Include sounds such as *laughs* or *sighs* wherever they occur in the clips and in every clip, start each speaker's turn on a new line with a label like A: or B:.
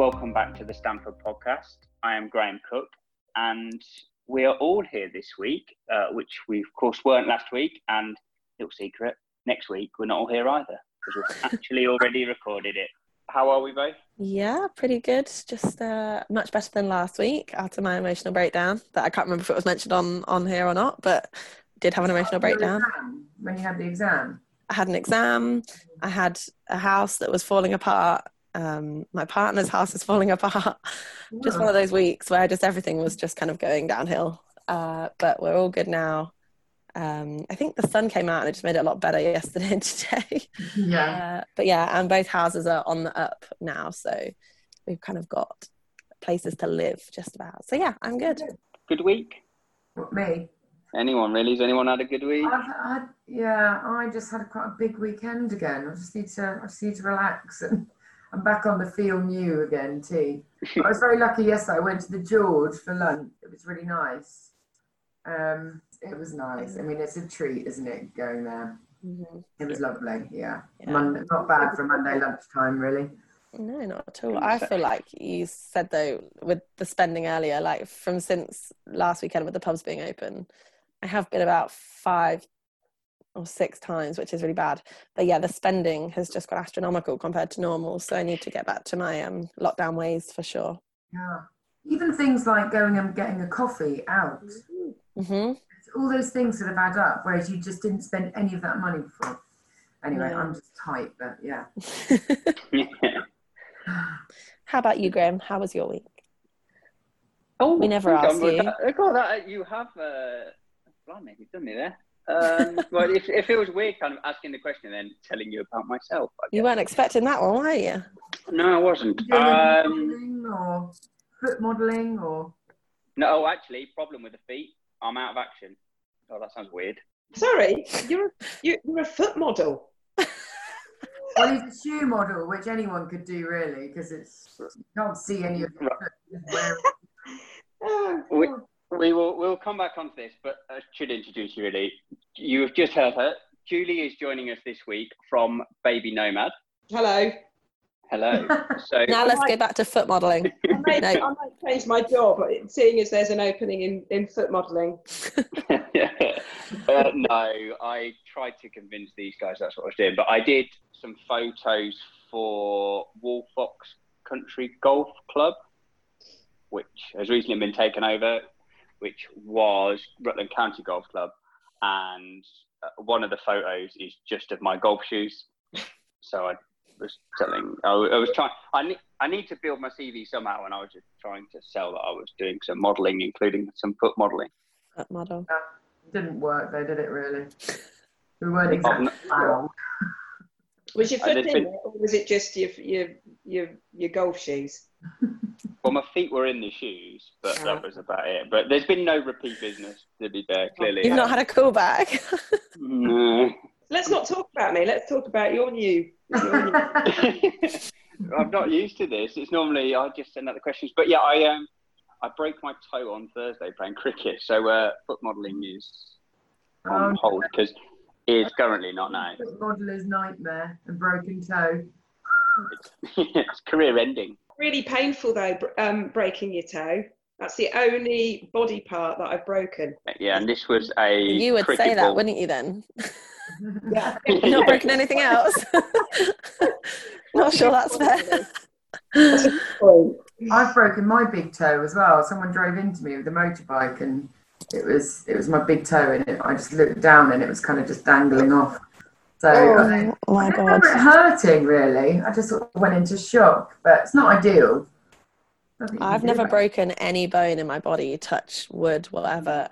A: welcome back to the Stamford podcast. I am Graham Cook, and we are all here this week, uh, which we, of course, weren't last week. And little secret, next week we're not all here either because we've *laughs* actually already recorded it. How are we both?
B: Yeah, pretty good. Just uh, much better than last week after my emotional breakdown. That I can't remember if it was mentioned on on here or not, but did have an emotional breakdown.
C: When you had the exam?
B: I had an exam. I had a house that was falling apart. Um, my partner's house is falling apart. *laughs* Just one of those weeks where just everything was just kind of going downhill. Uh, but we're all good now. Um, I think the sun came out and it just made it a lot better *laughs* yesterday and today.
C: Yeah.
B: Uh, but yeah, and both houses are on the up now, so we've kind of got places to live just about. So yeah, I'm good.
A: Good week.
C: What, me?
A: Anyone really? Has anyone had a good week?
C: I've, I, yeah, I just had quite a big weekend again. I just need to, I just need to relax and I'm back on the feel new again, tea. I was very lucky yesterday. I went to the George for lunch. It was really nice. Um, it was nice. I mean, it's a treat, isn't it, going there?
B: Mm-hmm.
C: It was lovely, yeah.
B: Yeah.
C: Monday, not bad for Monday lunchtime, really.
B: No, not at all. I feel like you said though with the spending earlier, like from since last weekend with the pubs being open, I have been about five or six times, which is really bad. But yeah, the spending has just got astronomical compared to normal. So I need to get back to my um, lockdown ways for sure.
C: Yeah. Even things like going and getting a coffee out.
B: hmm
C: all those things sort of add up, whereas you just didn't spend any of that money before. Anyway,
B: Yeah.
C: I'm just tight, but yeah. *laughs*
B: How about you, Graham? How was your week?
A: oh,
B: We never
A: hold on,
B: ask
A: but
B: you.
A: That, God, that, you have. Uh, blimey, you've done me there. Um, well, it, it feels weird kind of asking the question and then telling you about myself. I
B: You weren't expecting that one, were you?
A: No, I wasn't. Um,
C: modelling or foot modelling or
A: no, actually, problem with the feet. I'm out of action. Oh, that sounds weird.
D: Sorry, you're a, you- you're a foot model. *laughs*
C: well, he's a shoe model, which anyone could do really, because it's you can't see any of the
A: Right.
C: foot. Just wear it.
D: Oh,
A: We, will we'll come back onto this, but I should introduce you really. You have just heard her. Julie is joining us this week from Baby Nomad.
D: Hello.
A: Hello. *laughs* So
B: Now let's go back to foot modelling. *laughs*
D: I might,
B: No.
D: I might change my job, seeing as there's an opening in, in foot modelling. *laughs*
A: uh, no, I tried to convince these guys that's what I was doing, but I did some photos for Woolfox Country Golf Club, which has recently been taken over, which was Rutland County Golf Club, and uh, one of the photos is just of my golf shoes. So I was telling, I, I was trying, I need, I need to build my CV somehow, and I was just trying to sell that I was doing some modelling, including some foot modelling.
B: That model.
C: didn't work though, did it really? We weren't exactly
A: not-
C: found.
D: Was your foot
A: did
D: in
A: think-
D: it, or was it just your your your, your golf shoes?
A: Well, my feet were in the shoes, but that was about it. But there's been no repeat business, to be fair, clearly.
B: You've not had a callback.
A: No. *laughs*
D: Let's not talk about me. Let's talk about your new. Your new. *laughs*
A: I'm not used to this. It's normally I just send out the questions. But yeah, I um I broke my toe on Thursday playing cricket, so uh, foot modelling is on
C: Um,
A: hold because it's currently not now.
C: foot modeller's nightmare and broken toe.
A: it's *laughs* career ending.
D: Really painful though, um, breaking your toe. That's the only body part that I've broken.
A: Yeah, and this was a
B: you would
A: cricket
B: say that,
A: ball.
B: wouldn't you then? *laughs*
D: Yeah. *laughs*
B: Not broken anything else. *laughs* Not sure that's fair.
C: I've broken my big toe as well. Someone drove into me with a motorbike, and it was it was my big toe, and it, I just looked down, and it was kind of just dangling off. So I,
B: Oh my
C: I
B: god.
C: remember it hurting really. I just sort of went into shock, but it's not ideal.
B: I've never
C: about it.
B: broken any bone in my body, touch wood, whatever.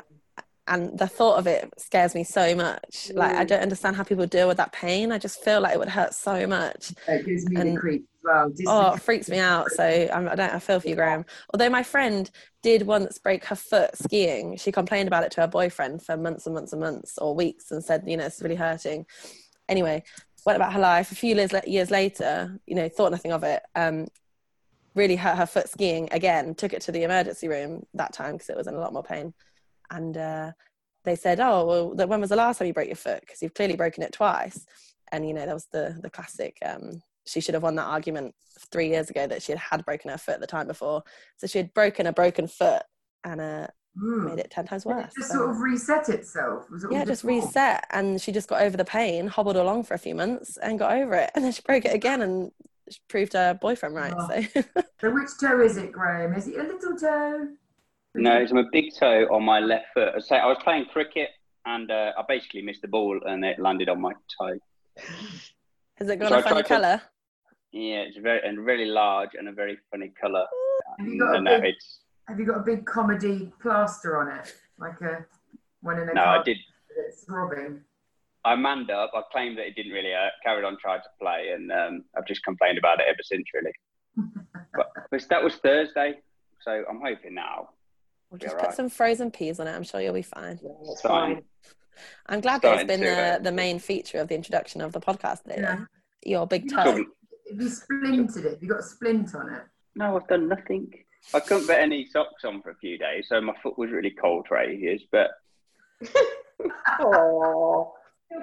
B: And the thought of it scares me so much. Like I mm. don't understand how people deal with that pain. I just feel like it would hurt so much.
C: It gives me
B: and-
C: the creeps as well. Dis-
B: Oh, it freaks me out. So I'm, I don't. I feel for you, Graham. Although my friend did once break her foot skiing, she complained about it to her boyfriend for months and months and months or weeks, and said, you know, it's really hurting. Anyway, went about her life. A few years years later, you know, thought nothing of it. Um, really hurt her foot skiing again. Took it to the emergency room that time because it was in a lot more pain, and uh, they said, "Oh, well, when was the last time you broke your foot? Because you've clearly broken it twice." And you know, that was the the classic. Um, she should have won that argument three years ago that she had had broken her foot the time before. So she had broken a broken foot and uh,
E: Hmm.
B: made it ten times worse.
E: it just
B: So-
E: sort of reset itself? Was it
B: yeah, just
E: before?
B: reset, and she just got over the pain, hobbled along for a few months, and got over it. And then she broke it again, and she proved her boyfriend right.
E: Oh.
B: So
E: So which toe is it, Graham? Is it a little toe?
A: No, it's my big toe on my left foot. I say I was playing cricket and uh, I basically missed the ball and it landed on my toe.
B: has it got
A: So I
B: a funny
A: tried to-
B: colour?
A: Yeah, it's very and really large and a very funny colour.
E: Have you got a
A: And, uh,
E: big-
A: it's
E: Have you got a big comedy plaster on it, like a one in a
A: no, I did.
E: It's throbbing?
A: I manned up. I claimed that it didn't really hurt. Carried on, tried to play, and um, I've just complained about it ever since, really. *laughs* but, but that was Thursday, so I'm hoping now.
B: We'll just
A: alright.
B: put some frozen peas on it. I'm sure you'll be fine.
D: Yeah, that's
A: Fine.
D: fine.
B: I'm glad that it's
A: Starting
B: been
A: to, uh,
B: the, the main feature of the introduction of the podcast today.
E: Yeah.
B: Your big
E: Yeah.
B: toe.
A: Couldn't-
E: Have you splintered it? Have you got a splint on it?
A: No, I've done nothing. I couldn't put any socks on for a few days, so my foot was really cold for ages. But *laughs*
D: Oh,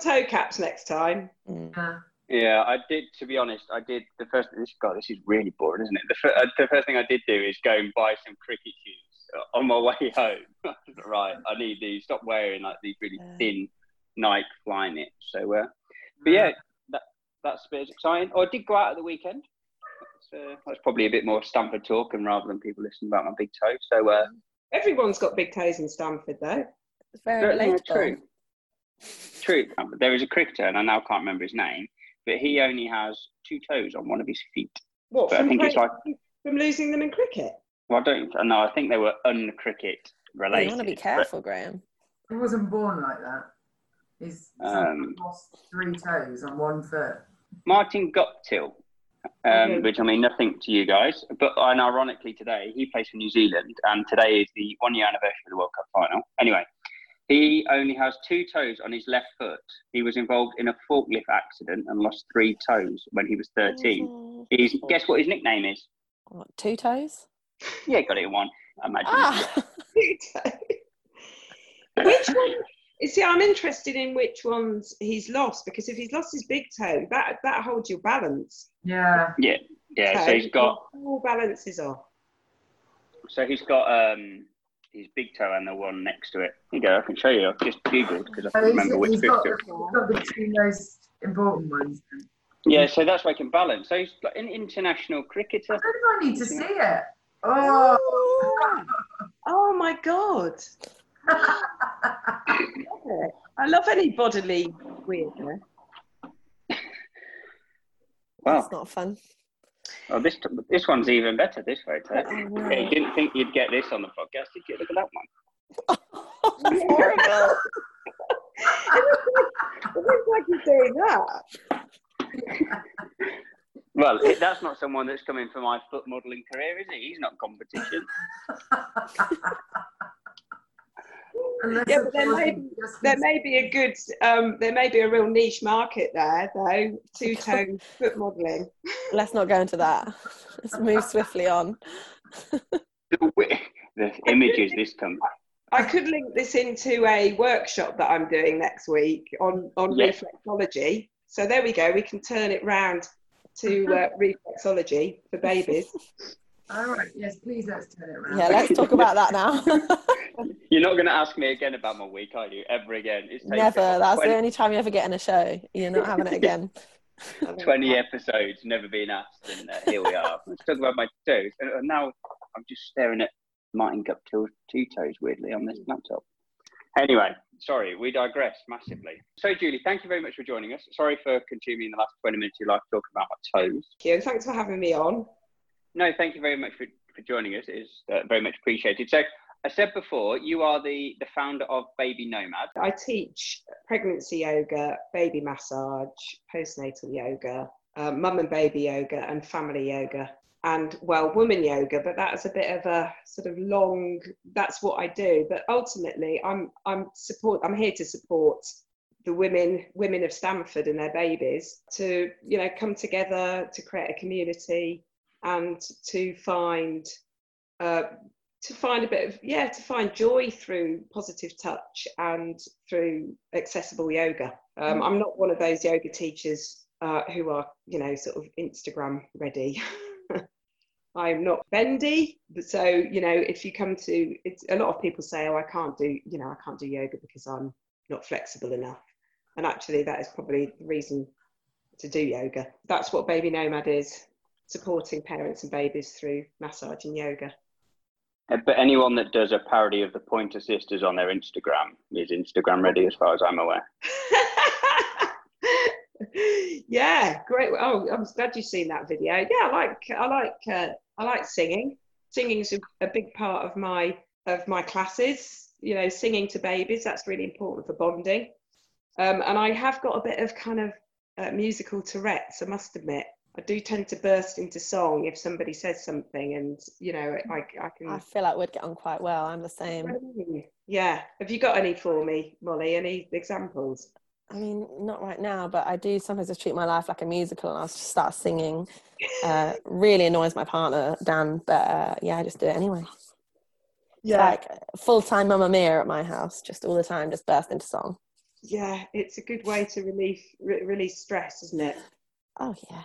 D: toe caps next time.
B: Mm.
E: Yeah.
A: yeah, I did. To be honest, I did the first. This God, this is really boring, isn't it? The, fir- uh, the first thing I did do is go and buy some cricket shoes uh, on my way *laughs* home. *laughs* right, I need these. Stop wearing like these really
B: Yeah.
A: thin Nike Flyknit. So, uh, but yeah, that that's a bit exciting. Oh, I did go out at the weekend. That's, uh, that's probably a bit more Stamford talking rather than people listening about my big toe. So, uh,
D: Everyone's got big toes in Stamford, though.
B: It's very
A: Certainly
B: relatable.
A: true. True. There is a cricketer, and I now can't remember his name, but he only has two toes on one of his feet.
D: What
A: But I
D: from,
A: think it's like-
D: from losing them in cricket?
A: Well, I don't. No, I think they were uncricket
B: Well,
A: related.
B: you want to be
A: but-
B: careful, Graham.
E: He wasn't born like that. He's
A: Um,
E: lost three toes on one foot.
A: Martin Guptill, um,
D: Okay.
A: which I mean nothing to you guys, but and ironically today he plays for New Zealand, and today is the one year anniversary of the World Cup final. Anyway, he only has two toes on his left foot. He was involved in a forklift accident and lost three toes when he was thirteen.
B: Oh.
A: He's guess what his nickname is?
B: What, two toes?
A: Yeah, got it in one. I imagine.
B: Ah! *laughs* *laughs*
D: which one? You see, I'm interested in which ones he's lost because if he's lost his big toe, that that holds your balance.
E: Yeah.
A: Yeah, yeah. So
D: toe.
A: he's got
D: all balances off.
A: so he's got um his big toe and the one next to it. Here you go. I can show you. I've just googled because I can't
E: he's,
A: remember which
E: he's got, he's got the two most important ones.
A: Yeah, so that's why he can balance. So he's like an international
E: I
A: cricketer.
E: don't know if I need to see it. Oh.
D: Oh my god! I love any bodily weirdness.
A: Wow.
B: That's not fun.
A: Oh, this this one's even better. This photo.
B: Oh, no.
A: Yeah, you didn't think you'd get this on the podcast, did you? Look at that one. *laughs*
B: That's horrible. *laughs*
D: It looks like he's doing that.
A: Well, it, that's not someone that's coming for my foot modelling career, is he? He's not competition. *laughs*
E: Unless
D: Yeah, but there may- There may be a good, um, there may be a real niche market there, though. Two tone *laughs* foot modelling.
B: Let's not go into that. *laughs* Let's move swiftly on.
A: The, the images this comes.
D: I could link this into a workshop that I'm doing next week on on
A: Yeah.
D: reflexology. So there we go. We can turn it round to uh, *laughs* reflexology for babies.
E: All right. Yes, please let's turn it around.
B: Yeah, let's talk about that now. *laughs*
A: You're not going to ask me again about my week, are you? Ever again? It's taken
B: Never. That's
A: 20,
B: the only time you ever get in a show. You're not having it again. *laughs*
A: 20 episodes, never been asked, and uh, here we are. *laughs* Let's talk about my toes. And uh, now I'm just staring at Martin Guptill's two toes weirdly on this laptop. Anyway, sorry, we digress massively. So, Julie, thank you very much for joining us. Sorry for consuming the last 20 minutes of your life talking about my toes.
D: Thank you. Thanks for having me on.
A: No, thank you very much for, for joining us. It is uh, very much appreciated. So, I said before, you are the, the founder of Baby Nomad.
D: I teach pregnancy yoga, baby massage, postnatal yoga, uh, mum and baby yoga, and family yoga. And well, woman yoga, but that's a bit of a sort of long. That's what I do. But ultimately, I'm I'm support. I'm here to support the women women of Stamford and their babies to you know come together to create a community and to find uh, to find a bit of yeah to find joy through positive touch and through accessible yoga um, i'm not one of those yoga teachers uh, who are, you know, sort of Instagram ready. *laughs* I'm not bendy, but so you know, if you come to, it's a lot of people say, "Oh, I can't do, you know, I can't do yoga because I'm not flexible enough," and actually, that is probably the reason to do yoga. That's what Baby Nomad is, supporting parents and babies through massage and yoga.
A: Uh, But anyone that does a parody of the Pointer Sisters on their Instagram is Instagram ready, as far as I'm aware. *laughs*
D: yeah, great. Oh, I'm glad you've seen that video. Yeah, I like I like uh, I like singing. Singing's a, a big part of my of my classes. You know, singing to babies that's really important for bonding. Um, and I have got a bit of kind of uh, musical Tourette's. I must admit, I do tend to burst into song if somebody says something, and you know, I I can.
B: I feel like we'd get on quite well. I'm the same.
D: Yeah. Have you got any for me, Molly? Any examples?
B: I mean, not right now, but I do sometimes just treat my life like a musical and I'll just start singing. Uh, *laughs* really annoys my partner, Dan, but uh, yeah, I just do it anyway. Yeah, like full time Mamma Mia at my house, just all the time, just burst into song.
D: yeah, it's a good way to relieve re- release stress, isn't it?
B: Oh, yeah.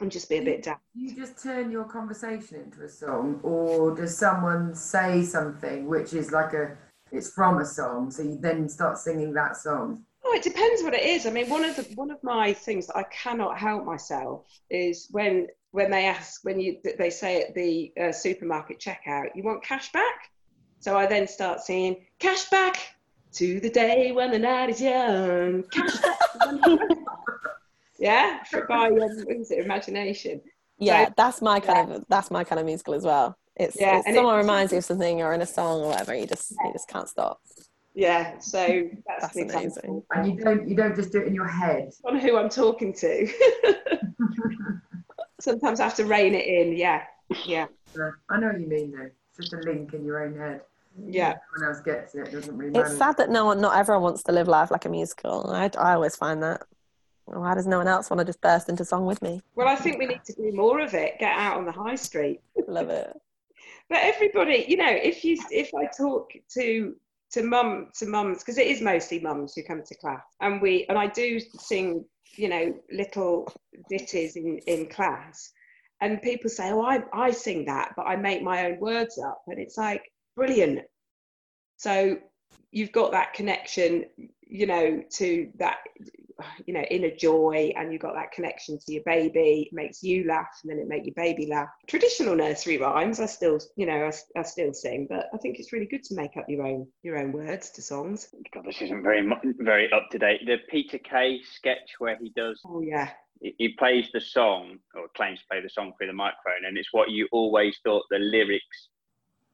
D: And just be a bit down.
E: You just turn your conversation into a song, or does someone say something which is like a, it's from a song, so you then start singing that song?
D: Oh, it depends what it is. I mean, one of the one of my things that I cannot help myself is when when they ask when you they say at the uh, supermarket checkout, you want cash back. So I then start singing cash back to the day when the night is young. Cash back. *laughs* yeah, by what is it, imagination.
B: Yeah,
D: So-
B: that's my kind of that's my kind of musical as well. It's,
D: Yeah,
B: it's someone
D: it-
B: reminds you of something or in a song or whatever, you just you just can't stop.
D: Yeah, so that's,
B: That's
D: an example
B: amazing.
E: And you don't, you don't just do it in your head.
D: on who I'm talking to. *laughs* Sometimes I have to rein it in. Yeah, yeah,
E: Uh, I know what you mean, though. It's just a link in your own head.
D: yeah.
E: Everyone else gets it. It doesn't really matter.
B: It's sad that no one, not everyone wants to live life like a musical. I, I always find that. Why does no one else want to just burst into song with me?
D: Well, I think we need to do more of it. Get out on the high street.
B: Love it. *laughs*
D: But everybody, you know, if you if I talk to to mum to mums because it is mostly mums who come to class, and we and I do sing, you know, little ditties in in class, and people say, oh, I I sing that, but I make my own words up, and it's like brilliant. So you've got that connection, you know, to that, you know, inner joy, and you've got that connection to your baby. It makes you laugh, and then it makes your baby laugh. Traditional nursery rhymes, I still, you know, I, I still sing, but I think it's really good to make up your own your own words to songs.
A: God, this isn't very very up to date. The Peter Kay sketch where he does
D: Oh yeah,
A: he plays the song or claims to play the song through the microphone, and it's what you always thought the lyrics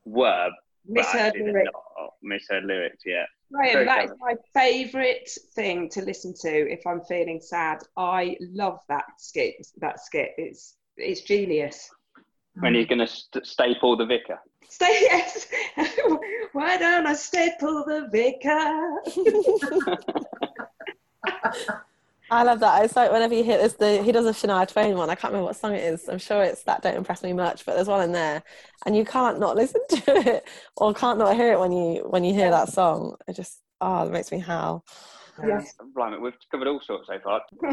A: were.
D: misheard lyrics.
A: not. Oh, misheard lyrics, yeah.
D: Graham, that is my favourite thing to listen to if I'm feeling sad. I love that skit. That skit. It's it's genius.
A: When he's going to st- staple the vicar.
D: Stay *laughs* yes. *laughs* Why don't I staple the vicar? *laughs*
B: I love that. It's like whenever you hear this, the he does a Shania Twain one. I can't remember what song it is. I'm sure it's that don't impress me much, but there's one in there, and you can't not listen *laughs* to it or can't not hear it when you when you hear that song. It just oh, it makes me howl.
D: Yes.
A: Blimey, we've covered all sorts so far. *laughs*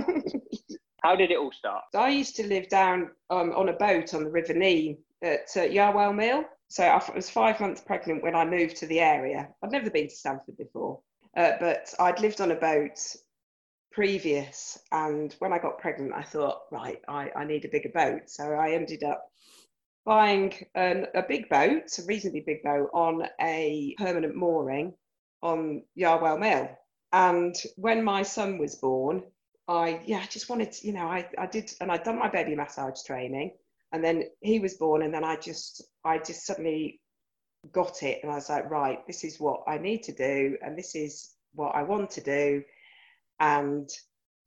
A: How did it all start?
D: I used to live down um, on a boat on the River Nene at uh, Yarwell Mill. So I was five months pregnant when I moved to the area. I'd never been to Stamford before, uh, but I'd lived on a boat previous. And when I got pregnant, I thought, right, I, I need a bigger boat. So I ended up buying an, a big boat, a reasonably big boat, on a permanent mooring on Yarwell Mill. And when my son was born, I yeah, I just wanted to, you know, I, I did and I'd done my baby massage training and then he was born and then I just I just suddenly got it and I was like, right, this is what I need to do and this is what I want to do. And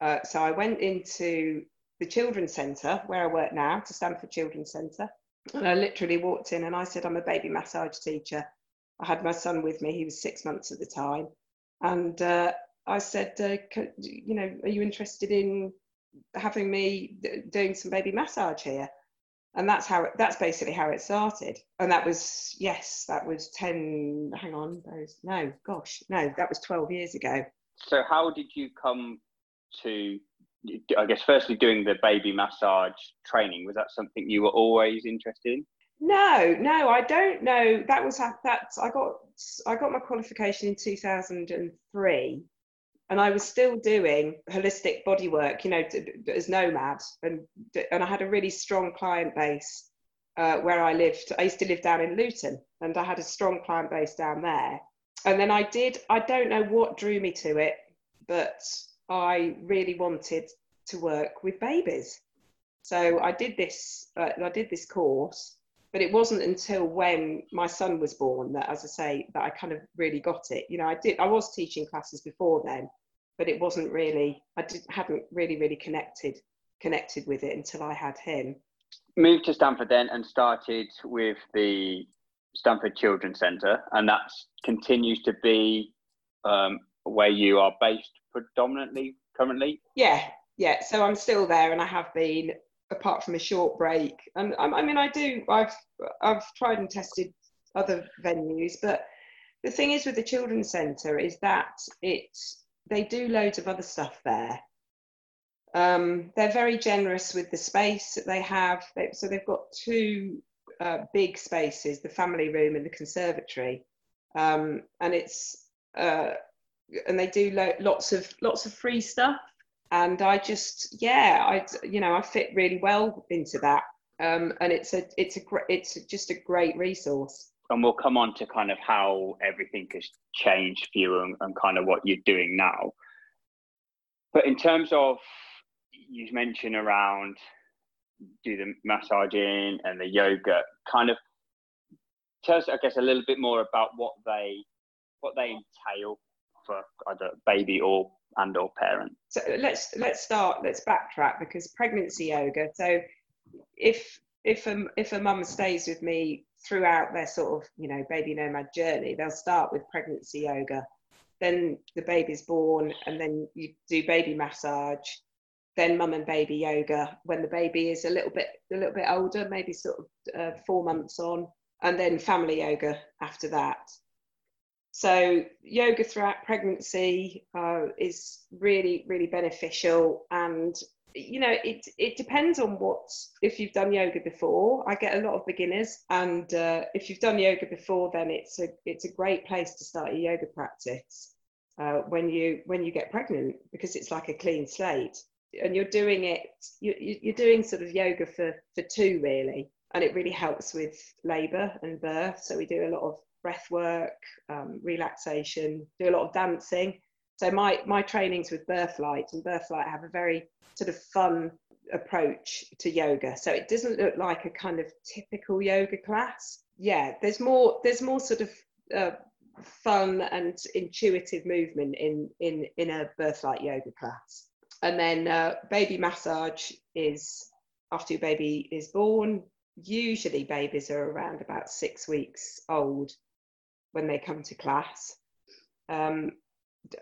D: uh, so I went into the children's centre where I work now, to Stamford Children's Centre. And I literally walked in and I said, I'm a baby massage teacher. I had my son with me, he was six months at the time. And uh, I said, uh, you know, are you interested in having me d- doing some baby massage here? And that's how it, that's basically how it started. And that was yes, that was ten. Hang on, those no, gosh, no, that was twelve years ago.
A: So, how did you come to I guess firstly doing the baby massage training was that something you were always interested in?
D: No, no, I don't know. That was that's I got I got my qualification in 2003 and I was still doing holistic body work, you know, as nomad, and and I had a really strong client base uh, where I lived. I used to live down in Luton, and I had a strong client base down there. And then I did. I don't know what drew me to it, but I really wanted to work with babies. So I did this. Uh, I did this course, but it wasn't until when my son was born that, as I say, that I kind of really got it. You know, I did. I was teaching classes before then, but it wasn't really. I didn't, hadn't really, really connected connected with it until I had him.
A: Moved to Stamford then and started with the Stamford Children's Centre, and that continues to be um, where you are based predominantly currently.
D: Yeah, yeah. So I'm still there, and I have been apart from a short break. And um, I mean, I do. I've I've tried and tested other venues, but the thing is with the children's centre is that it they do loads of other stuff there. Um, they're very generous with the space that they have. They, so they've got two uh, big spaces: the family room and the conservatory, um, and it's uh, and they do lo- lots of lots of free stuff. And I just yeah I you know I fit really well into that. Um, and it's a it's a great it's just a great resource.
A: And we'll come on to kind of how everything has changed for you and, and kind of what you're doing now. But in terms of you mentioned around do the massaging and the yoga kind of tell us i guess a little bit more about what they what they entail for either baby or and or parent.
D: So let's let's start let's backtrack because pregnancy yoga so if if a if a mum stays with me throughout their sort of you know baby nomad journey they'll start with pregnancy yoga. Then the baby's born and then you do baby massage then mum and baby yoga when the baby is a little bit a little bit older maybe sort of uh, four months on and then family yoga after that so yoga throughout pregnancy uh, is really, really beneficial. And you know, it it depends on what. If you've done yoga before, I get a lot of beginners, and uh, if you've done yoga before, then it's a it's a great place to start your yoga practice uh, when you when you get pregnant because it's like a clean slate, and you're doing it. You, you're doing sort of yoga for for two really, and it really helps with labour and birth. So we do a lot of breath work, um, relaxation, do a lot of dancing. So my my trainings with Birthlight and Birthlight have a very sort of fun approach to yoga. So it doesn't look like a kind of typical yoga class. Yeah, there's more there's more sort of uh, fun and intuitive movement in in in a Birthlight yoga class. And then uh, baby massage is after your baby is born. Usually babies are around about six weeks old when they come to class. Um,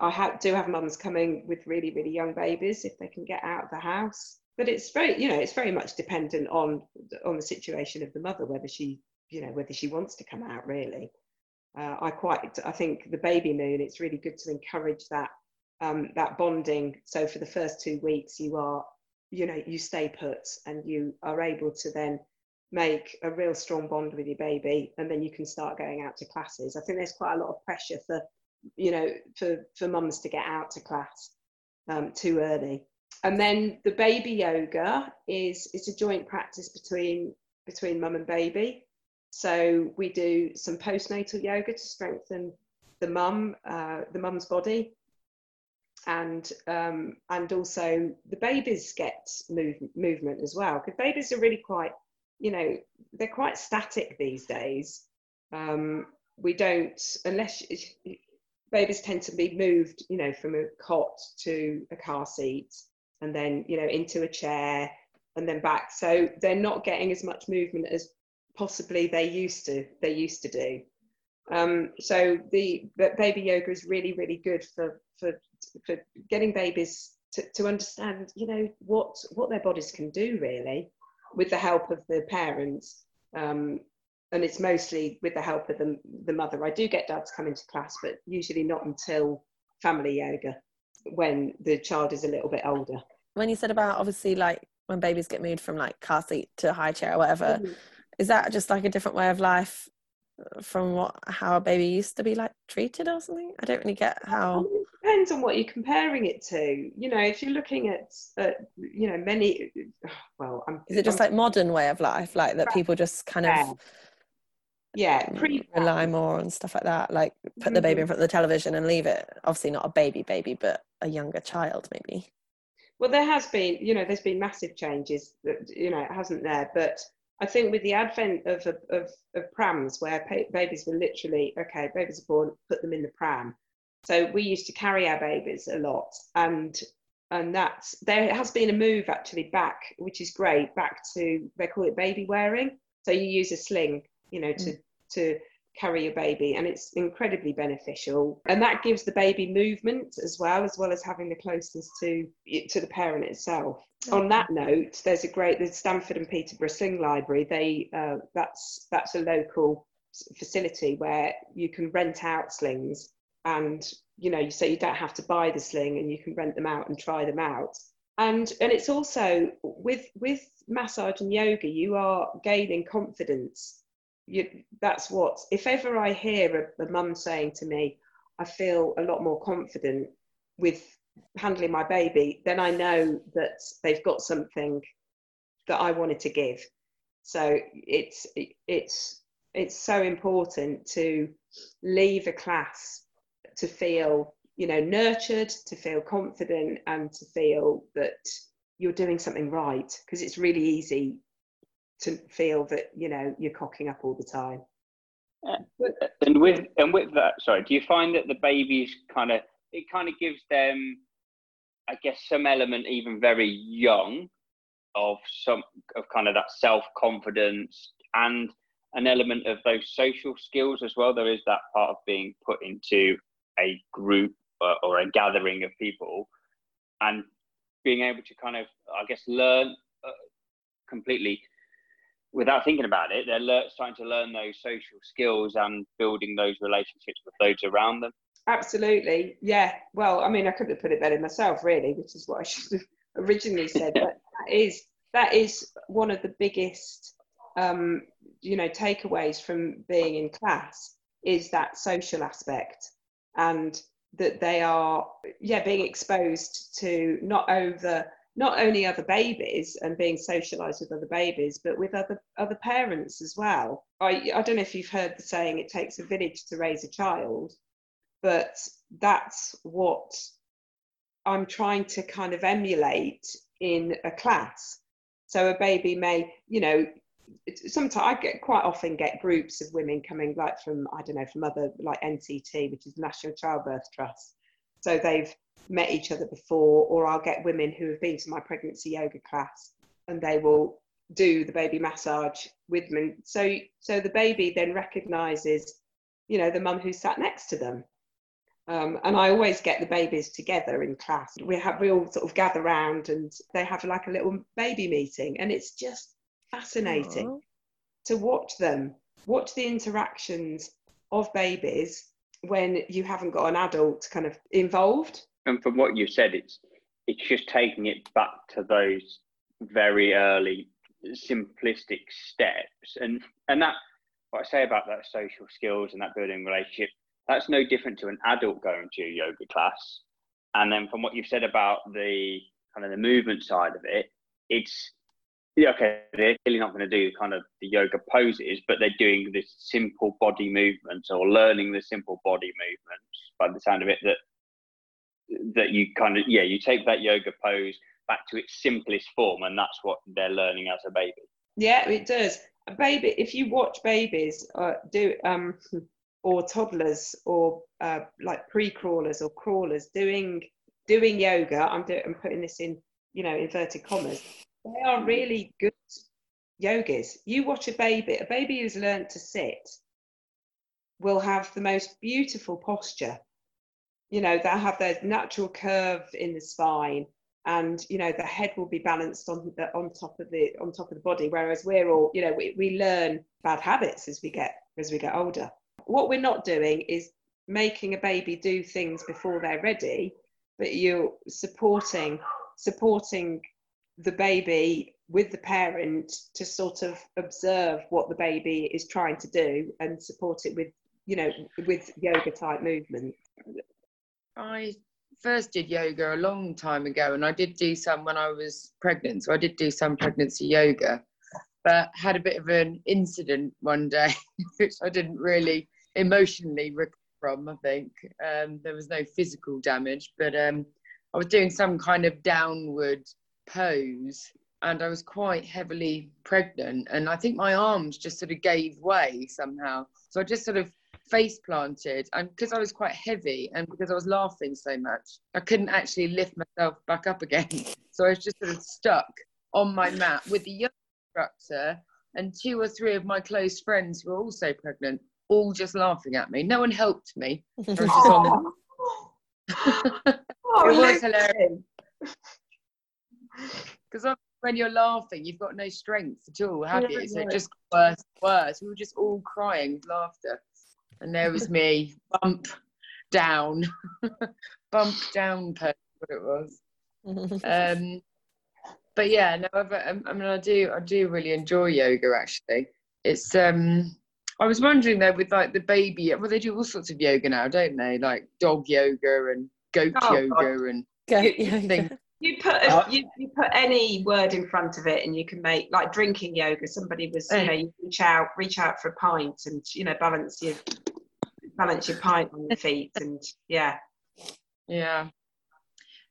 D: I ha- do have mums coming with really, really young babies if they can get out of the house. But it's very, you know, it's very much dependent on on the situation of the mother, whether she, you know, whether she wants to come out. Really, uh, I quite, I think the baby moon. It's really good to encourage that um, that bonding. So for the first two weeks, you are, you know, you stay put, and you are able to then make a real strong bond with your baby and then you can start going out to classes. I think there's quite a lot of pressure for you know for for mums to get out to class um, too early. And then the baby yoga is it's a joint practice between between mum and baby. So we do some postnatal yoga to strengthen the mum uh, the mum's body and um, and also the babies get move, movement as well because babies are really quite you know, they're quite static these days. Um, we don't, unless babies tend to be moved, you know, from a cot to a car seat and then, you know, into a chair and then back. So they're not getting as much movement as possibly they used to, they used to do. Um, so the, baby yoga is really, really good for, for, for getting babies to, to understand, you know, what, what their bodies can do really with the help of the parents. Um, and it's mostly with the help of the, the mother. I do get dads come into class, but usually not until family yoga when the child is a little bit older.
B: when you said about obviously like when babies get moved from like car seat to high chair or whatever,
D: Mhm.
B: is that just like a different way of life from what how a baby used to be like treated or something? I don't really get how.
D: it depends on what you're comparing it to. You know, if you're looking at, at you know, many, well, I'm,
B: Is it just
D: I'm-
B: like modern way of life, like that people just kind of
D: yeah,
B: mm,
D: pre
B: rely more on stuff like that, like put the baby in
D: Mhm.
B: front of the television and leave it? Obviously not a baby baby, but a younger child maybe.
D: Well, there has been, you know, there's been massive changes that, you know, it hasn't there. But I think with the advent of, of, of, prams, where pa- babies were literally, okay, babies are born, put them in the pram. So we used to carry our babies a lot. And and that's, there has been a move actually back, which is great, back to, they call it baby wearing. So you use a sling, you know, to, mm. to carry your baby and it's incredibly beneficial and that gives the baby movement as well as well as having the closeness to to the parent itself on that note there's a great the stamford and peterborough sling library they uh, that's that's a local facility where you can rent out slings and you know so you don't have to buy the sling and you can rent them out and try them out. And and it's also with with massage and yoga you are gaining confidence. You, that's what if ever i hear a, a mum saying to me i feel a lot more confident with handling my baby then i know that they've got something that i wanted to give. So it's it's it's so important to leave a class to feel you know nurtured to feel confident and to feel that you're doing something right because it's really easy to feel that you know you're cocking up all the time.
A: And with and with that, sorry, do you find that the babies kind of it kind of gives them, I guess, some element even very young, of some of kind of that self confidence and an element of those social skills as well. There is that part of being put into a group or, or a gathering of people, and being able to kind of, I guess, learn uh, completely without thinking about it, they're lear- starting to learn those social skills and building those relationships with those around them.
D: Absolutely, yeah. Well, I mean, I couldn't have put it better myself, really, which is what I *laughs* should have originally said. but that is that is one of the biggest, um, you know, takeaways from being in class is that social aspect, and that they are, yeah, being exposed to not over not only other babies and being socialized with other babies, but with other other parents as well. I I don't know if you've heard the saying, "It takes a village to raise a child." But that's what I'm trying to kind of emulate in a class. So a baby may, you know, sometimes I get quite often get groups of women coming like from I don't know from other like NCT, which is National Childbirth Trust. So they've met each other before, or I'll get women who have been to my pregnancy yoga class and they will do the baby massage with me. So so the baby then recognises, you know, the mum who sat next to them. Um, and I always get the babies together in class. We have we all sort of gather round and they have like a little baby meeting, and it's just fascinating
B: Aw.
D: to watch them, watch the interactions of babies when you haven't got an adult kind of involved.
A: And from what you said, it's it's just taking it back to those very early simplistic steps, and and that what I say about that social skills and that building relationship, that's no different to an adult going to a yoga class. And then from what you've said about the kind of the movement side of it, it's yeah, okay, they're clearly not going to do kind of the yoga poses, but they're doing this simple body movements or learning the simple body movements by the sound of it that that you kind of yeah, you take that yoga pose back to its simplest form and that's what they're learning as a baby.
D: Yeah, it does. A baby, if you watch babies uh, do um, or toddlers or uh, like pre-crawlers or crawlers doing doing yoga, I'm doing I'm putting this in you know inverted commas. They are really good yogis. You watch a baby, a baby who's learned to sit will have the most beautiful posture. You know, they'll have their natural curve in the spine and you know the head will be balanced on the on top of the on top of the body whereas we're all you know we, we learn bad habits as we get as we get older what we're not doing is making a baby do things before they're ready but you're supporting supporting the baby with the parent to sort of observe what the baby is trying to do and support it with you know with yoga type movement
C: I first did yoga a long time ago, and I did do some when I was pregnant. So I did do some pregnancy yoga, but had a bit of an incident one day, *laughs* which I didn't really emotionally recover from. I think um, there was no physical damage, but um, I was doing some kind of downward pose, and I was quite heavily pregnant, and I think my arms just sort of gave way somehow. So I just sort of face planted and because I was quite heavy and because I was laughing so much, I couldn't actually lift myself back up again. *laughs* So I was just sort of stuck on my mat with the yoga instructor and two or three of my close friends were also pregnant, all just laughing at me. No one helped me. *laughs* I was just on the-
D: Oh,
C: It was hilarious. Because when you're laughing, you've got no strength at all, have you? So it just got worse, worse. We were just all crying with laughter, and there was me, bump down, *laughs* bump down, what it was. Um, but yeah, no, I've, um, I mean, I do, I do really enjoy yoga. Actually, it's. um I was wondering though, with like the baby, well, they do all sorts of yoga now, don't they? Like dog yoga and goat
D: Oh,
C: yoga and
B: Goat
C: thing.
B: yoga.
D: You put a,
A: Uh,
D: you, you put any word in front of it, and you can make like drinking yoga. Somebody was, you know, you reach out, reach out for a pint, and you know, balance your balance your pint on your *laughs* feet, and yeah.
C: Yeah.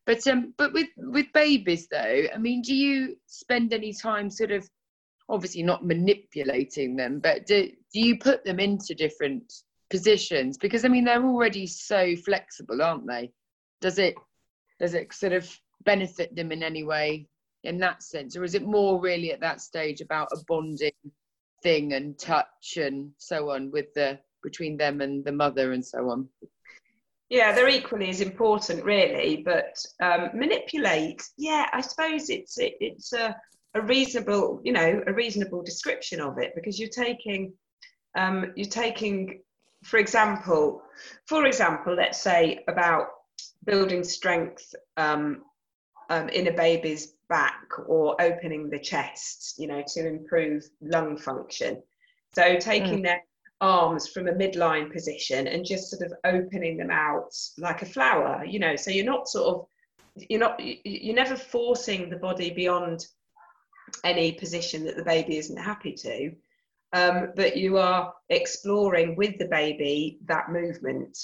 C: But um but with with babies though, I mean, do you spend any time sort of obviously not manipulating them, but do do you put them into different positions? Because I mean they're already so flexible, aren't they? Does it does it sort of benefit them in any way in that sense? Or is it more really at that stage about a bonding thing and touch and so on with the between them and the mother and so on?
D: Yeah, they're equally as important, really. But um, manipulate, yeah, I suppose it's it, it's a, a reasonable, you know, a reasonable description of it because you're taking, um, you're taking, for example, for example, let's say about building strength um, um, in a baby's back or opening the chest, you know, to improve lung function. So taking their arms from a midline position and just sort of opening them out like a flower you know so you're not sort of you're not you're never forcing the body beyond any position that the baby isn't happy to um, but you are exploring with the baby that movement.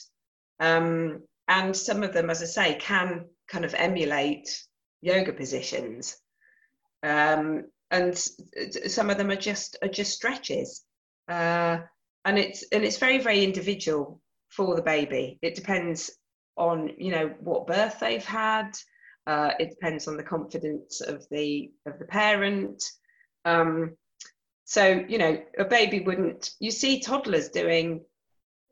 D: Um, and some of them as i say can kind of emulate yoga positions. Um, and some of them are just are just stretches. Uh, and it's and it's very very individual for the baby. It depends on you know what birth they've had uh, it depends on the confidence of the of the parent. Um, so you know a baby wouldn't you see toddlers doing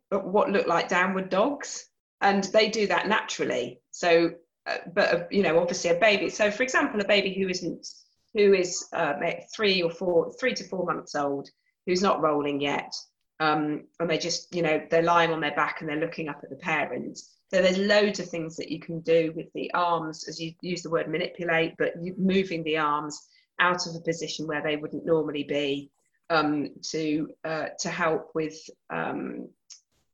D: what look like downward dogs and they do that naturally. So uh, but uh, you know obviously a baby so for example a baby who isn't who is uh, three or four three to four months old who's not rolling yet um, and they just you know they're lying on their back and they're looking up at the parents so there's loads of things that you can do with the arms as you use the word manipulate but moving the arms out of a position where they wouldn't normally be um, to uh, to help with um,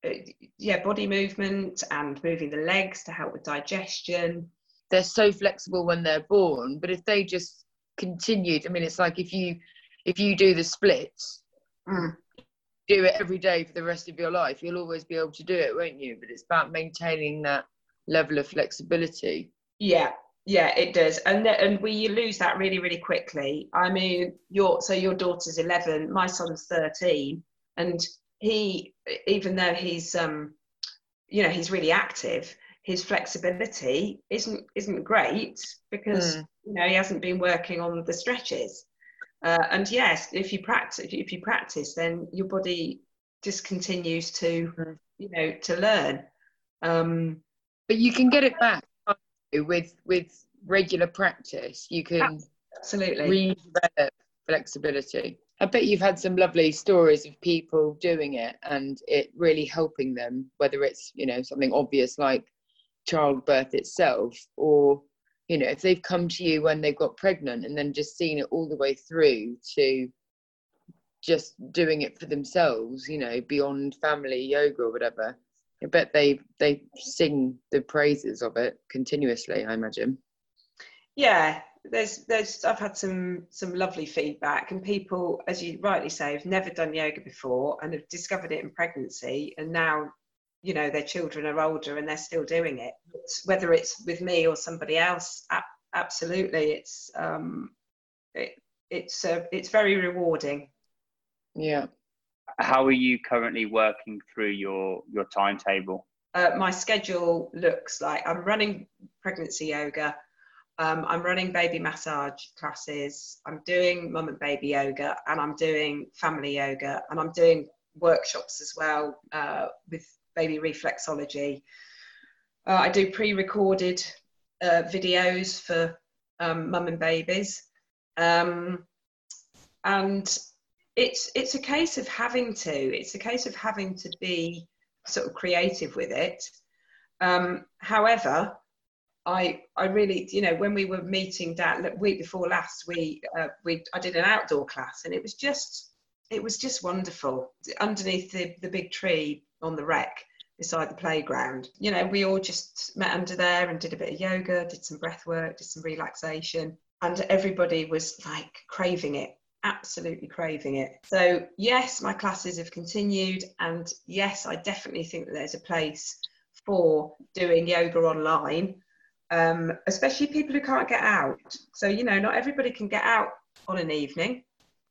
D: uh, yeah body movement and moving the legs to help with digestion
C: they're so flexible when they're born but if they just continued i mean it's like if you if you do the splits
D: Mm.
C: Do it every day for the rest of your life you'll always be able to do it won't you but it's about maintaining that level of flexibility
D: Yeah, yeah, it does, and th- and we lose that really really quickly. I mean, your so your daughter's eleven, my son's thirteen, and he even though he's um, you know, he's really active, his flexibility isn't isn't great because
C: Mm.
D: you know he hasn't been working on the stretches. Uh, and yes, if you practice, if you practice, then your body just continues to
C: Mm.
D: you know to learn. Um,
C: but you can get it back with with regular practice you can
D: absolutely.
C: redevelop flexibility i bet you've had some lovely stories of people doing it and it really helping them whether it's you know something obvious like childbirth itself or you know, if they've come to you when they've got pregnant and then just seen it all the way through to just doing it for themselves, you know, beyond family yoga or whatever, I bet they they sing the praises of it continuously. I imagine.
D: Yeah, there's there's I've had some some lovely feedback, and people, as you rightly say, have never done yoga before and have discovered it in pregnancy, and now you know their children are older and they're still doing it. Whether it's with me or somebody else, absolutely, it's um, it, it's uh, it's very rewarding.
C: Yeah.
A: How are you currently working through your your timetable?
D: Uh, my schedule looks like I'm running pregnancy yoga. Um, I'm running baby massage classes. I'm doing mum and baby yoga, and I'm doing family yoga, and I'm doing workshops as well uh, with baby reflexology. Uh, I do pre-recorded uh, videos for um, mum and babies, um, and it's it's a case of having to. It's a case of having to be sort of creative with it. Um, however, I I really you know when we were meeting the week before last, we uh, we I did an outdoor class and it was just it was just wonderful underneath the the big tree on the rec beside the playground. You know, we all just met under there and did a bit of yoga, did some breath work, did some relaxation, and everybody was like craving it absolutely craving it. So, yes, my classes have continued, and yes, I definitely think that there's a place for doing yoga online, um, especially people who can't get out. So, you know, not everybody can get out on an evening.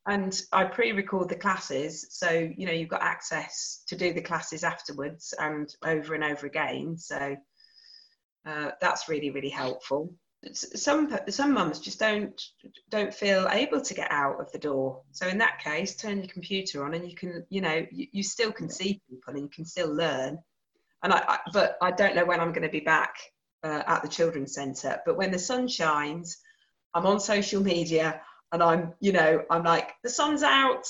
D: And I pre record the classes, so you know, you've got access to do the classes afterwards and over and over again. So, uh, that's really, really helpful. Some some mums just don't don't feel able to get out of the door. So in that case turn your computer on and you can you know you, you still can see people and you can still learn. And I, I but i don't know when i'm going to be back uh, at the children's centre but when the sun shines i'm on social media and i'm you know i'm like the sun's out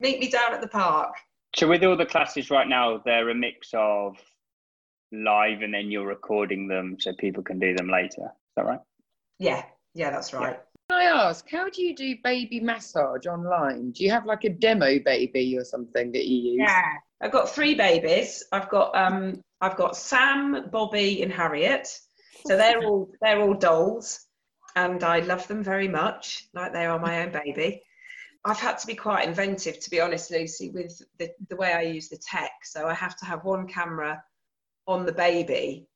D: meet me down at the park
A: so with all the classes right now they're a mix of live and then you're recording them so people can do them later Is that right?
D: Yeah, yeah, that's right.
C: Can I ask, how do you do baby massage online? Do you have like a demo baby or something that you use?
D: Yeah, I've got three babies. I've got um, I've got Sam, Bobby, and Harriet. So they're *laughs* all they're all dolls, and I love them very much, like they are my own baby. I've had to be quite inventive, to be honest, Lucy, with the, the way I use the tech. So I have to have one camera on the baby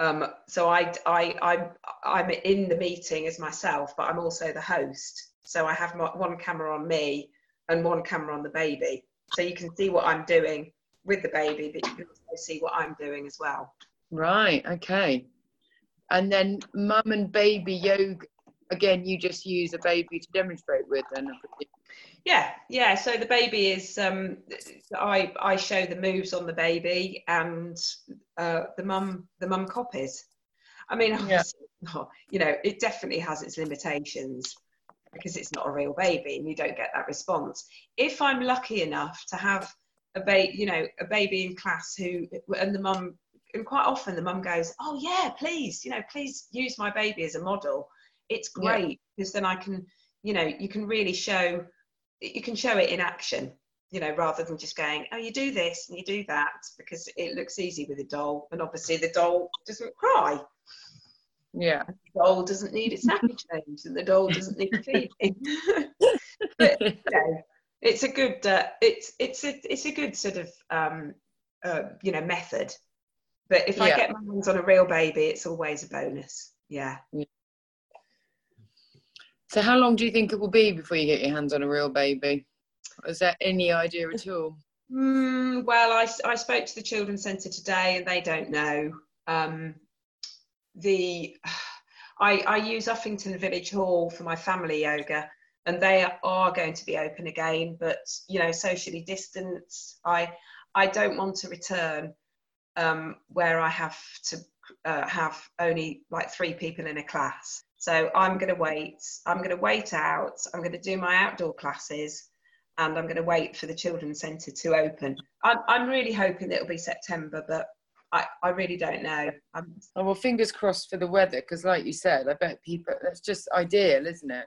D: um, so I, I, I, I'm in the meeting as myself, but I'm also the host. So I have my, one camera on me and one camera on the baby. So you can see what I'm doing with the baby, but you can also see what I'm doing as well.
C: Right. Okay. And then mum and baby yoga. Again, you just use a baby to demonstrate with, then.
D: Yeah, yeah. So the baby is um, I I show the moves on the baby, and uh, the mum the mum copies. I mean, yeah. *laughs* you know, it definitely has its limitations because it's not a real baby, and you don't get that response. If I'm lucky enough to have a baby, you know, a baby in class who, and the mum, and quite often the mum goes, "Oh yeah, please, you know, please use my baby as a model." It's great yeah. because then I can, you know, you can really show you can show it in action you know rather than just going oh you do this and you do that because it looks easy with a doll and obviously the doll doesn't cry
C: yeah
D: the doll doesn't need its nappy change and the doll doesn't need *laughs* feeding *laughs* but you know, it's a good uh, it's it's a it's a good sort of um, uh, you know method but if yeah. i get my hands on a real baby it's always a bonus yeah.
C: so, how long do you think it will be before you get your hands on a real baby? Is there any idea at all?
D: Mm, well, I, I spoke to the Children's Centre today and they don't know. Um, the *sighs* I, I use Uffington Village Hall for my family yoga and they are going to be open again, but you know, socially distanced. I I don't want to return um, where I have to uh, have only like three people in a class. So I'm going to wait. I'm going to wait out. I'm going to do my outdoor classes and I'm going to wait for the children's centre to open. I'm, I'm really hoping it'll be September, but I, I really don't know. I'm,
C: Oh, well, fingers crossed for the weather, because like you said, I bet people, that's just ideal, isn't it?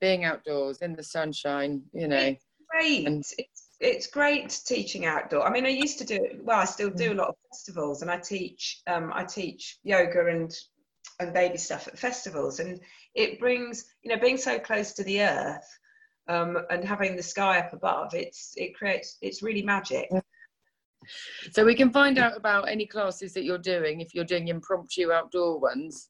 C: Being outdoors in the sunshine, you know.
D: great.
C: And-
D: It's, it's great teaching outdoor. I mean, I used to do. Well, I still
C: Mm.
D: do a lot of festivals, and I teach. Um, I teach yoga and and baby stuff at festivals, and it brings you know being so close to the earth um, and having the sky up above. It's it creates. It's really magic.
C: So we can find out about any classes that you're doing. If you're doing impromptu outdoor ones,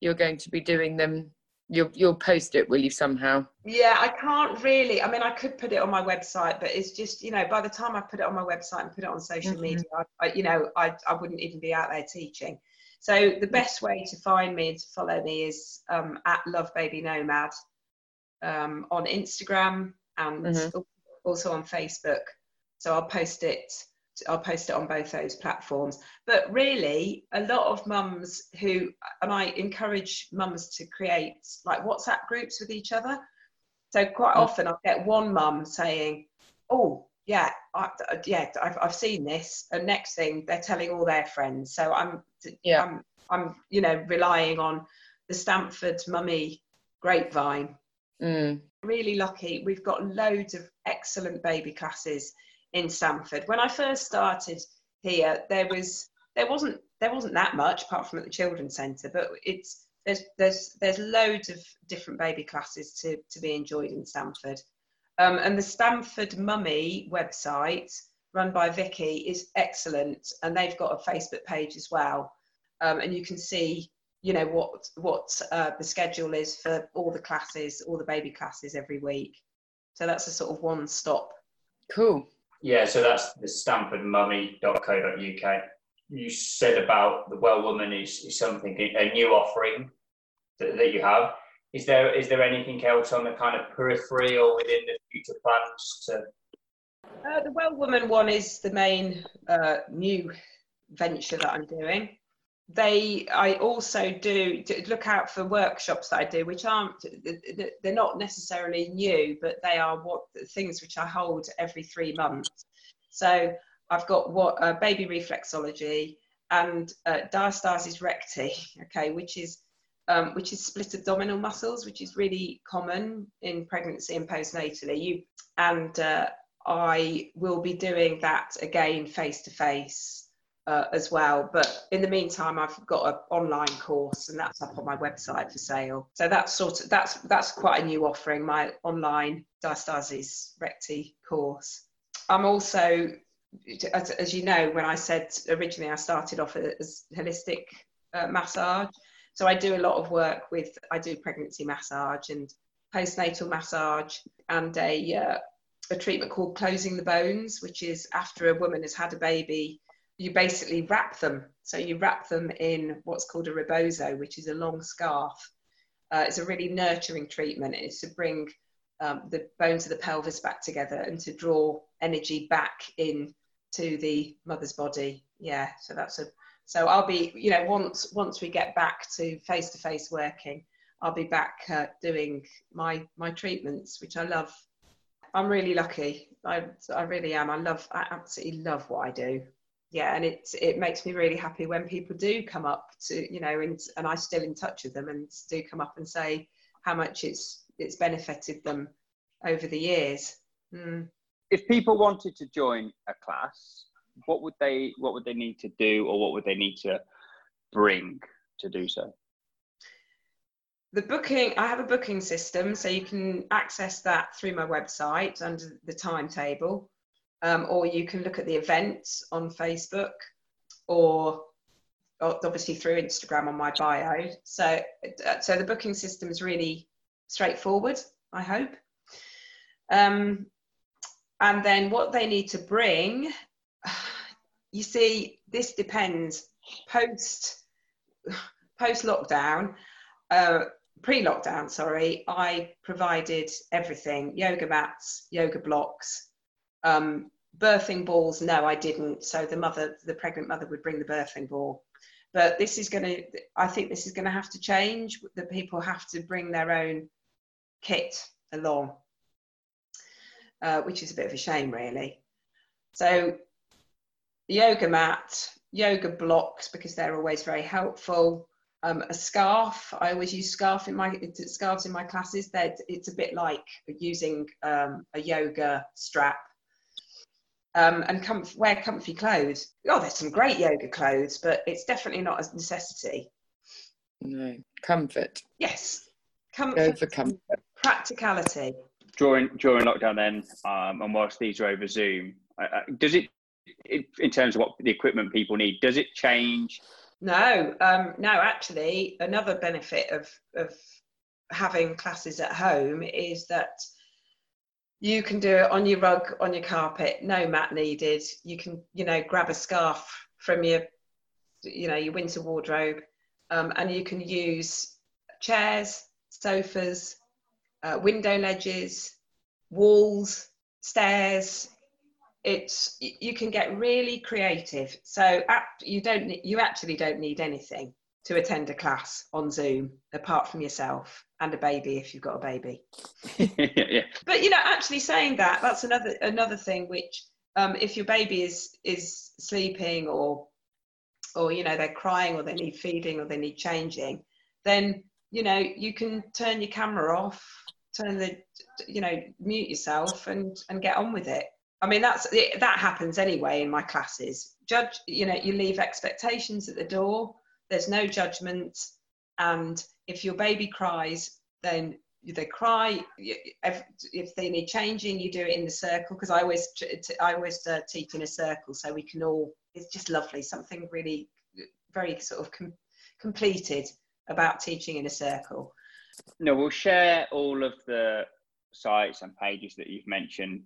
C: you're going to be doing them. You'll you'll post it, will you somehow?
D: Yeah, I can't really. I mean, I could put it on my website, but it's just you know, by the time I put it on my website and put it on social
C: Mhm.
D: media, I, I, you know, I I wouldn't even be out there teaching. So the best way to find me and to follow me is um, at Love Baby Nomad um, on Instagram and
C: Mhm.
D: also on Facebook. So I'll post it. I'll post it on both those platforms. But really, a lot of mums who, and I encourage mums to create like WhatsApp groups with each other. So quite
C: Mm.
D: often I'll get one mum saying, "Oh, yeah, I, yeah, I've, I've seen this," and next thing they're telling all their friends. So I'm,
C: Yeah.
D: I'm, I'm, you know, relying on the Stamford Mummy grapevine
C: Mm.
D: really lucky. We've got loads of excellent baby classes in Stamford. When I first started here, there was there wasn't there wasn't that much apart from at the children's centre, but it's there's there's there's loads of different baby classes to to be enjoyed in Stamford. Um, and the Stamford Mummy website, run by Vicky, is excellent, and they've got a Facebook page as well. Um, and you can see you know what what uh, the schedule is for all the classes, all the baby classes every week. So that's a sort of one stop.
C: Cool.
F: Yeah, so that's the stamfordmummy.co.uk. You said about the Well Woman is, is something a new offering that, that you have. Is there is there anything else on the kind of periphery or within the future plans to
D: Uh, the Well Woman one is the main uh, new venture that I'm doing. They, I also do look out for workshops that I do, which aren't they're not necessarily new, but they are what things which I hold every three months. So I've got what uh, baby reflexology and uh, diastasis recti, *laughs* okay, which is um, which is split abdominal muscles, which is really common in pregnancy and postnatally. You and uh, I will be doing that again face to face as well. But in the meantime, I've got an online course, and that's up on my website for sale. So that's sort of that's that's quite a new offering. My online diastasis recti course. I'm also, as, as you know, when I said originally I started off as holistic uh, massage. So I do a lot of work with I do pregnancy massage and postnatal massage and a uh, a treatment called closing the bones, which is after a woman has had a baby, you basically wrap them. So you wrap them in what's called a rebozo, which is a long scarf. Uh, it's a really nurturing treatment. It's to bring um, the bones of the pelvis back together and to draw energy back in to the mother's body. Yeah, so that's a. So I'll be, you know, once once we get back to face to face working, I'll be back uh, doing my my treatments, which I love I'm really lucky. I, I really am. I love, I absolutely love what I do. Yeah, and it it makes me really happy when people do come up to, you know, and and I'm still in touch with them and do come up and say how much it's it's benefited them over the years. Mm.
A: If people wanted to join a class, what would they what would they need to do, or what would they need to bring to do so?
D: the booking i have a booking system so you can access that through my website under the timetable um, or you can look at the events on facebook or, obviously through instagram on my bio. So so the booking system is really straightforward i hope. Um, and then what they need to bring *sighs* you see this depends. Post *sighs* post lockdown uh, pre-lockdown sorry i provided everything yoga mats yoga blocks um, birthing balls no i didn't so the mother the pregnant mother would bring the birthing ball but this is going to i think this is going to have to change that people have to bring their own kit along uh, which is a bit of a shame really so yoga mat yoga blocks because they're always very helpful. Um, a scarf. I always use scarf in my scarves in my classes. They're, it's a bit like using um, a yoga strap. Um, and comf- wear comfy clothes. Oh, there's some great yoga clothes, but it's definitely not a necessity.
C: No, comfort.
D: Yes,
C: Go
D: comfort,
C: for comfort.
D: practicality.
A: during during lockdown then um, and whilst these are over zoom does it, it in terms of what the equipment people need does it change
D: No, um, no, actually, another benefit of, of having classes at home is that you can do it on your rug, on your carpet, no mat needed. You can, you know, grab a scarf from your, you know, your winter wardrobe, um, and you can use chairs, sofas, uh, window ledges, walls, stairs. It's you can get really creative. So you don't you actually don't need anything to attend a class on Zoom apart from yourself and a baby if you've got a baby. *laughs*
A: yeah
D: But you know, actually saying that, that's another another thing which um, if your baby is is sleeping or or you know they're crying or they need feeding or they need changing, then you know you can turn your camera off, turn the you know mute yourself and and get on with it. I mean that's it, that happens anyway in my classes. Judge, you know, you leave expectations at the door. There's no judgment, and if your baby cries, then they cry. If, they need changing, you do it in the circle because I always I always uh, teach in a circle, so we can all. It's just lovely, something really very sort of com- completed about teaching in a circle.
A: no we'll share all of the sites and pages that you've mentioned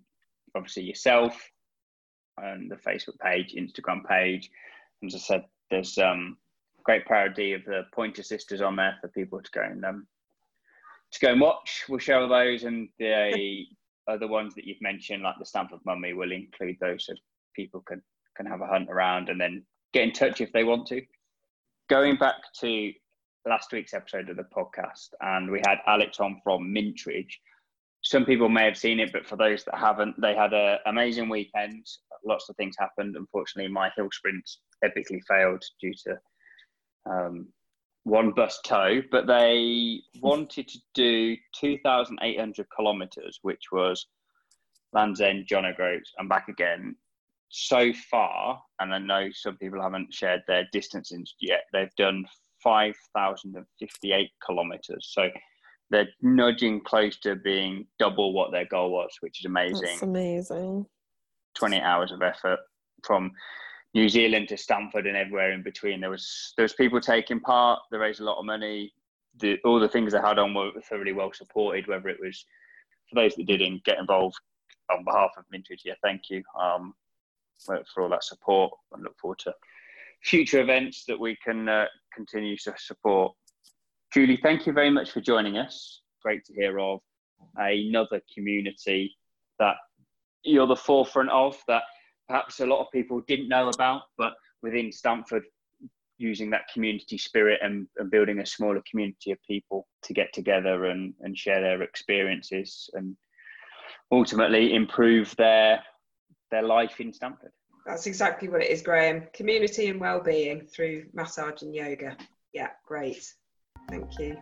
A: obviously yourself and the facebook page instagram page and as i said there's um great parody of the pointer sisters on there for people to go and um to go and watch we'll share those and the *laughs* other ones that you've mentioned like the stamford mummy we'll include those so people can can have a hunt around and then get in touch if they want to going back to last week's episode of the podcast, and we had Alex on from Mintridge. Some people may have seen it, but for those that haven't, they had an amazing weekend. Lots of things happened. Unfortunately, my hill sprints epically failed due to um, one bus tow, but they *laughs* wanted to do 2,800 kilometres, which was Land's End, John O'Groats, and back again. So far, and I know some people haven't shared their distances yet, they've done 5,058 kilometres. So they're nudging close to being double what their goal was, which is amazing.
B: That's amazing.
A: 20 hours of effort from New Zealand to Stamford and everywhere in between. There was there was people taking part. They raised a lot of money. The, all the things they had on were thoroughly well supported. Whether it was for those that didn't get involved on behalf of Vintage, yeah, thank you um, for for all that support. and look forward to future events that we can uh, continue to support. Julie, thank you very much for joining us. Great to hear of another community that you're the forefront of that perhaps a lot of people didn't know about, but within Stamford, using that community spirit and, and building a smaller community of people to get together and, and share their experiences and ultimately improve their their life in Stamford.
D: That's exactly what it is, Graham. Community and well-being through massage and yoga. Yeah, great. Thank you.